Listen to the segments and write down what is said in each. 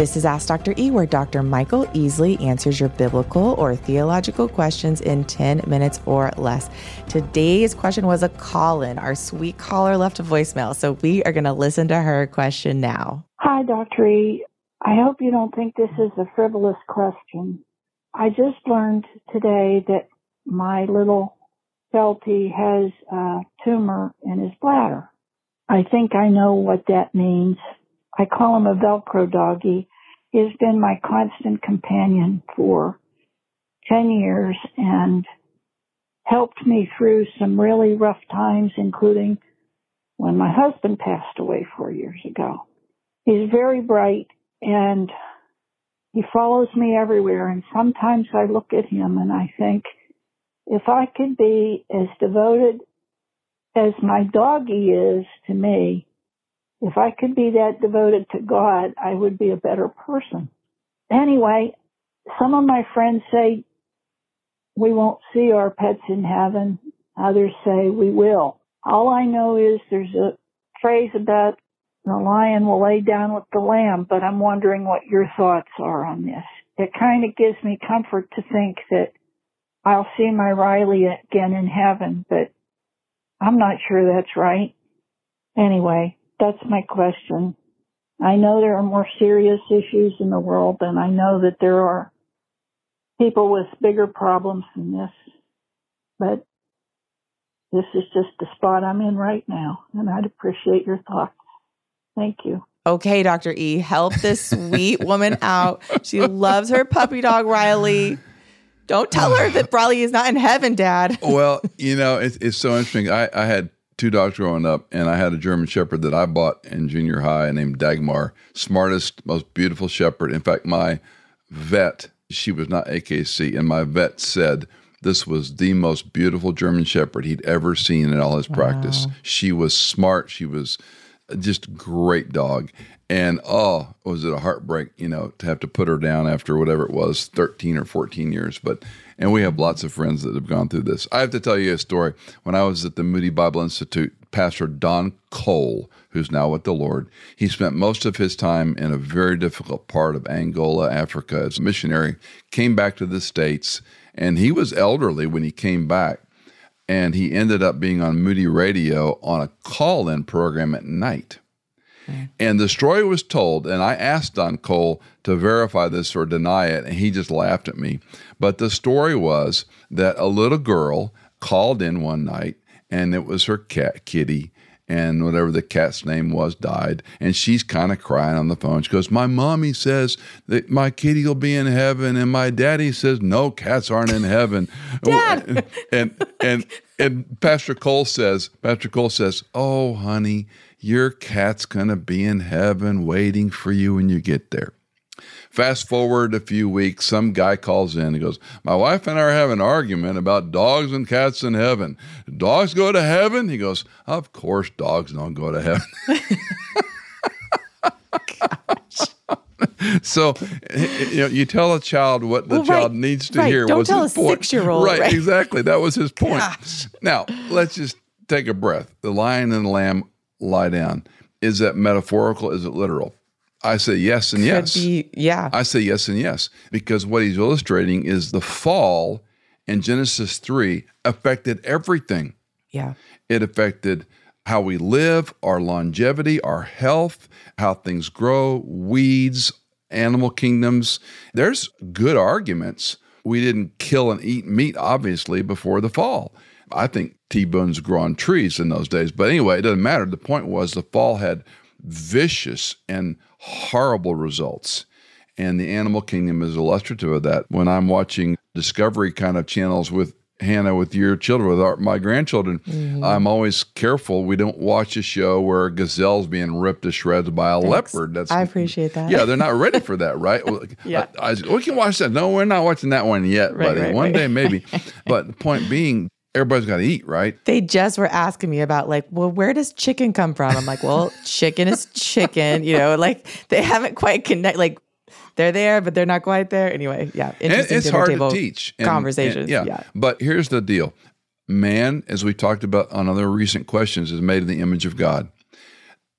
This is Ask Dr. E, where Dr. Michael Easley answers your biblical or theological questions in 10 minutes or less. Today's question was a call in. Our sweet caller left a voicemail, so we are going to listen to her question now. Hi, Dr. E. I hope you don't think this is a frivolous question. I just learned today that my little Felty has a tumor in his bladder. I think I know what that means. I call him a Velcro doggy. He has been my constant companion for 10 years and helped me through some really rough times, including when my husband passed away four years ago. He's very bright and he follows me everywhere. And sometimes I look at him and I think, if I could be as devoted as my doggy is to me, if I could be that devoted to God, I would be a better person. Anyway, some of my friends say we won't see our pets in heaven. Others say we will. All I know is there's a phrase about the lion will lay down with the lamb, but I'm wondering what your thoughts are on this. It kind of gives me comfort to think that I'll see my Riley again in heaven, but I'm not sure that's right. Anyway, that's my question. I know there are more serious issues in the world, and I know that there are people with bigger problems than this, but this is just the spot I'm in right now, and I'd appreciate your thoughts. Thank you. Okay, Dr. E, help this sweet woman out. She loves her puppy dog, Riley. Don't tell her that Riley is not in heaven, Dad. well, you know, it's, it's so interesting. I, I had two dogs growing up, and I had a German Shepherd that I bought in junior high named Dagmar. Smartest, most beautiful Shepherd. In fact, my vet, she was not AKC, and my vet said this was the most beautiful German Shepherd he'd ever seen in all his practice. She was smart. She was just great dog. And oh, was it a heartbreak, you know, to have to put her down after whatever it was, 13 or 14 years. But, and we have lots of friends that have gone through this. I have to tell you a story. When I was at the Moody Bible Institute, Pastor Don Cole, who's now with the Lord, he spent most of his time in a very difficult part of Angola, Africa, as a missionary, came back to the States, and he was elderly when he came back and he ended up being on Moody Radio on a call in program at night. Mm. And the story was told, and I asked Don Cole to verify this or deny it, and he just laughed at me. But the story was that a little girl called in one night, and it was her cat, Kitty, and whatever the cat's name was died. And she's kind of crying on the phone. She goes, My mommy says that my kitty will be in heaven, and my daddy says no cats aren't in heaven. Dad. and and and Pastor Cole says, Pastor Cole says, Oh, honey, your cat's gonna be in heaven waiting for you when you get there. Fast forward a few weeks, some guy calls in. He goes, My wife and I are having an argument about dogs and cats in heaven. Dogs go to heaven? He goes, Of course, dogs don't go to heaven. so you know you tell a child what the well, child right, needs to right. hear Don't was tell his a point six-year-old right, right, exactly that was his point Gosh. now let's just take a breath the lion and the lamb lie down is that metaphorical is it literal I say yes and yes. Be, yeah. I say yes and yes because what he's illustrating is the fall in Genesis 3 affected everything. Yeah. It affected how we live, our longevity, our health, how things grow, weeds, animal kingdoms. There's good arguments. We didn't kill and eat meat, obviously, before the fall. I think T bones grow on trees in those days. But anyway, it doesn't matter. The point was the fall had vicious and horrible results. And the animal kingdom is illustrative of that. When I'm watching Discovery kind of channels with Hannah, with your children, with our, my grandchildren, mm-hmm. I'm always careful we don't watch a show where a gazelle's being ripped to shreds by a Thanks. leopard. That's I appreciate that. Yeah, they're not ready for that, right? yeah, I, I, we can watch that. No, we're not watching that one yet, right, buddy. Right, one right. day maybe. but the point being, everybody's got to eat, right? They just were asking me about like, well, where does chicken come from? I'm like, well, chicken is chicken, you know, like they haven't quite connect like they're there, but they're not quite there. Anyway, yeah. Interesting it's hard to teach. And, conversations. And, yeah. yeah. But here's the deal. Man, as we talked about on other recent questions, is made in the image of God.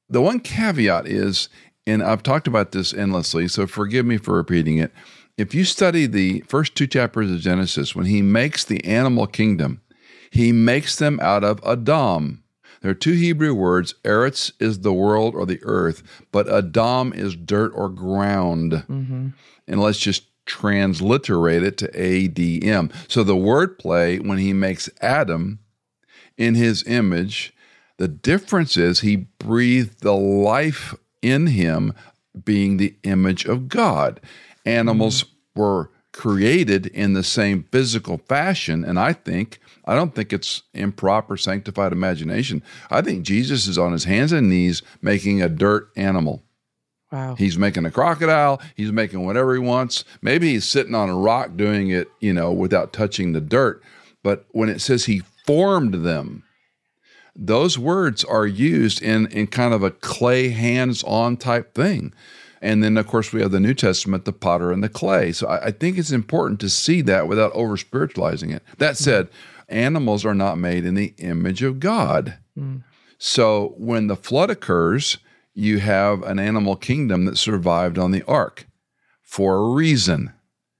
The one caveat is and I've talked about this endlessly, so forgive me for repeating it. If you study the first two chapters of Genesis, when he makes the animal kingdom, he makes them out of Adam. There are two Hebrew words. Eretz is the world or the earth, but Adam is dirt or ground. Mm-hmm. And let's just transliterate it to ADM. So the wordplay, when he makes Adam in his image, the difference is he breathed the life in him being the image of God. Animals mm-hmm. were created in the same physical fashion. And I think, I don't think it's improper, sanctified imagination. I think Jesus is on his hands and knees making a dirt animal. Wow. He's making a crocodile. He's making whatever he wants. Maybe he's sitting on a rock doing it, you know, without touching the dirt. But when it says he formed them, those words are used in, in kind of a clay hands on type thing. And then, of course, we have the New Testament, the potter and the clay. So I, I think it's important to see that without over spiritualizing it. That said, mm. animals are not made in the image of God. Mm. So when the flood occurs, you have an animal kingdom that survived on the ark for a reason.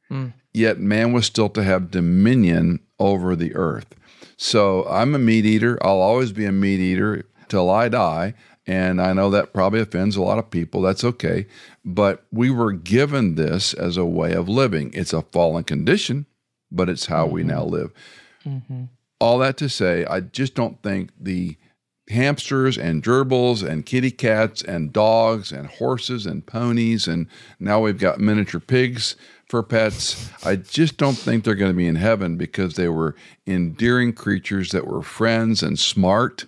Mm. Yet man was still to have dominion over the earth. So I'm a meat eater. I'll always be a meat eater till I die. And I know that probably offends a lot of people. That's okay. But we were given this as a way of living. It's a fallen condition, but it's how mm-hmm. we now live. Mm-hmm. All that to say, I just don't think the hamsters and gerbils and kitty cats and dogs and horses and ponies, and now we've got miniature pigs for pets. I just don't think they're going to be in heaven because they were endearing creatures that were friends and smart.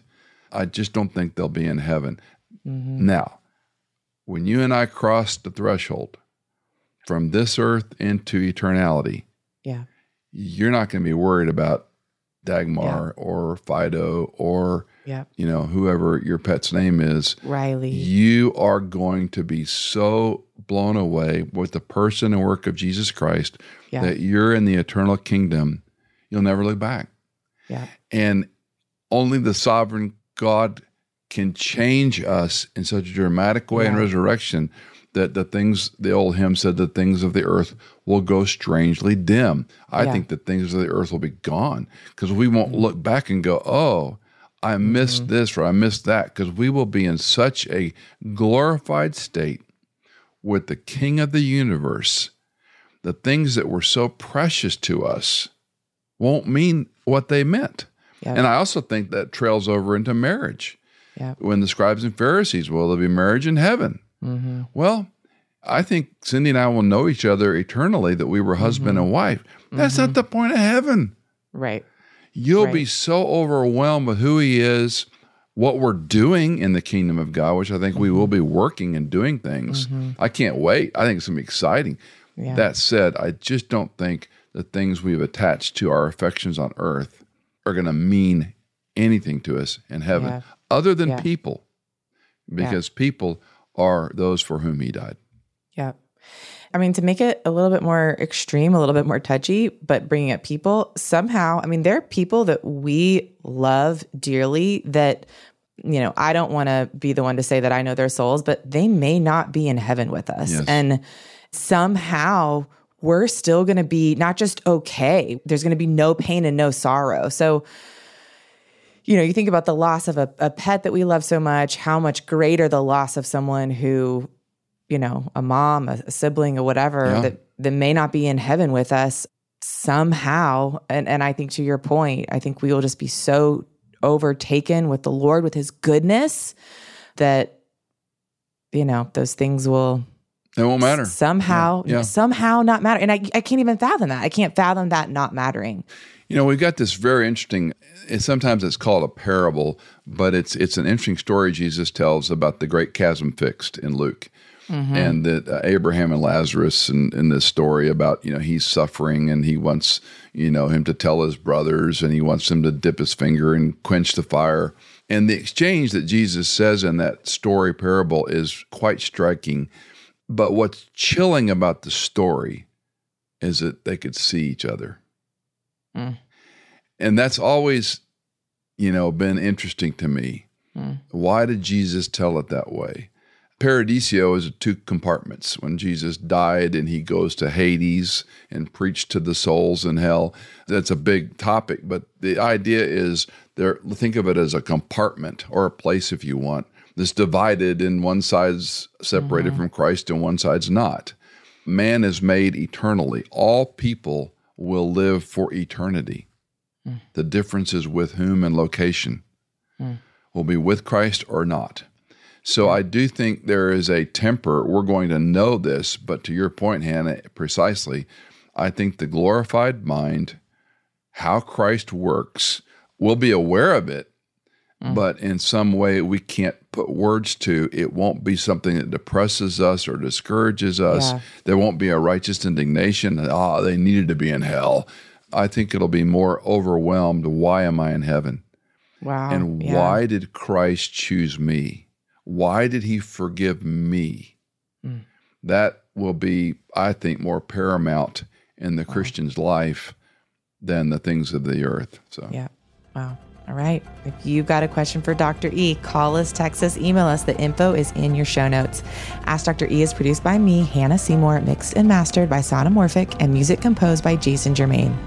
I just don't think they'll be in heaven. Mm-hmm. Now, when you and I cross the threshold from this earth into eternality, yeah, you're not going to be worried about Dagmar yeah. or Fido or yeah. you know whoever your pet's name is. Riley. You are going to be so blown away with the person and work of Jesus Christ yeah. that you're in the eternal kingdom. You'll never look back. Yeah. And only the sovereign God can change us in such a dramatic way yeah. in resurrection that the things the old hymn said the things of the earth will go strangely dim. I yeah. think the things of the earth will be gone because we won't mm-hmm. look back and go, "Oh, I missed mm-hmm. this or I missed that," because we will be in such a glorified state with the King of the universe. The things that were so precious to us won't mean what they meant. Yeah. And I also think that trails over into marriage. Yeah. When the scribes and Pharisees, will there be marriage in heaven? Mm-hmm. Well, I think Cindy and I will know each other eternally that we were husband mm-hmm. and wife. That's mm-hmm. not the point of heaven. Right. You'll right. be so overwhelmed with who he is, what we're doing in the kingdom of God, which I think we will mm-hmm. be working and doing things. Mm-hmm. I can't wait. I think it's going to be exciting. Yeah. That said, I just don't think the things we've attached to our affections on earth are going to mean anything to us in heaven yeah. other than yeah. people, because people are those for whom he died. Yeah. I mean, to make it a little bit more extreme, a little bit more touchy, but bringing up people, somehow, I mean, there are people that we love dearly that, you know, I don't want to be the one to say that I know their souls, but they may not be in heaven with us. Yes. And somehow we're still going to be not just okay, there's going to be no pain and no sorrow. So, you know, you think about the loss of a, a pet that we love so much, how much greater the loss of someone who, you know, a mom, a, a sibling, or whatever yeah. that, that may not be in heaven with us somehow. And, and I think to your point, I think we will just be so overtaken with the Lord, with his goodness, that, you know, those things will. It won't matter. Somehow, yeah. Yeah. somehow not matter. And I, I can't even fathom that. I can't fathom that not mattering. You know, we've got this very interesting. Sometimes it's called a parable, but it's it's an interesting story Jesus tells about the great chasm fixed in Luke, mm-hmm. and that uh, Abraham and Lazarus, and in this story about you know he's suffering and he wants you know him to tell his brothers, and he wants him to dip his finger and quench the fire. And the exchange that Jesus says in that story parable is quite striking. But what's chilling about the story is that they could see each other. Mm. And that's always, you know, been interesting to me. Mm. Why did Jesus tell it that way? Paradisio is two compartments. When Jesus died and he goes to Hades and preached to the souls in hell, that's a big topic. But the idea is there. Think of it as a compartment or a place, if you want, that's divided, and one side's separated mm-hmm. from Christ and one side's not. Man is made eternally. All people will live for eternity. Mm. The difference is with whom and location. Mm. Will be with Christ or not. So I do think there is a temper. We're going to know this, but to your point, Hannah, precisely, I think the glorified mind, how Christ works, we'll be aware of it, mm. but in some way we can't put words to. It won't be something that depresses us or discourages us. Yeah. There won't be a righteous indignation. Ah, oh, they needed to be in hell. I think it'll be more overwhelmed. Why am I in heaven? Wow. And yeah. why did Christ choose me? Why did he forgive me? Mm. That will be, I think, more paramount in the wow. Christian's life than the things of the earth. So, yeah. Wow. All right. If you've got a question for Dr. E, call us, text us, email us. The info is in your show notes. Ask Dr. E is produced by me, Hannah Seymour, mixed and mastered by Sonomorphic, and music composed by Jason Germain.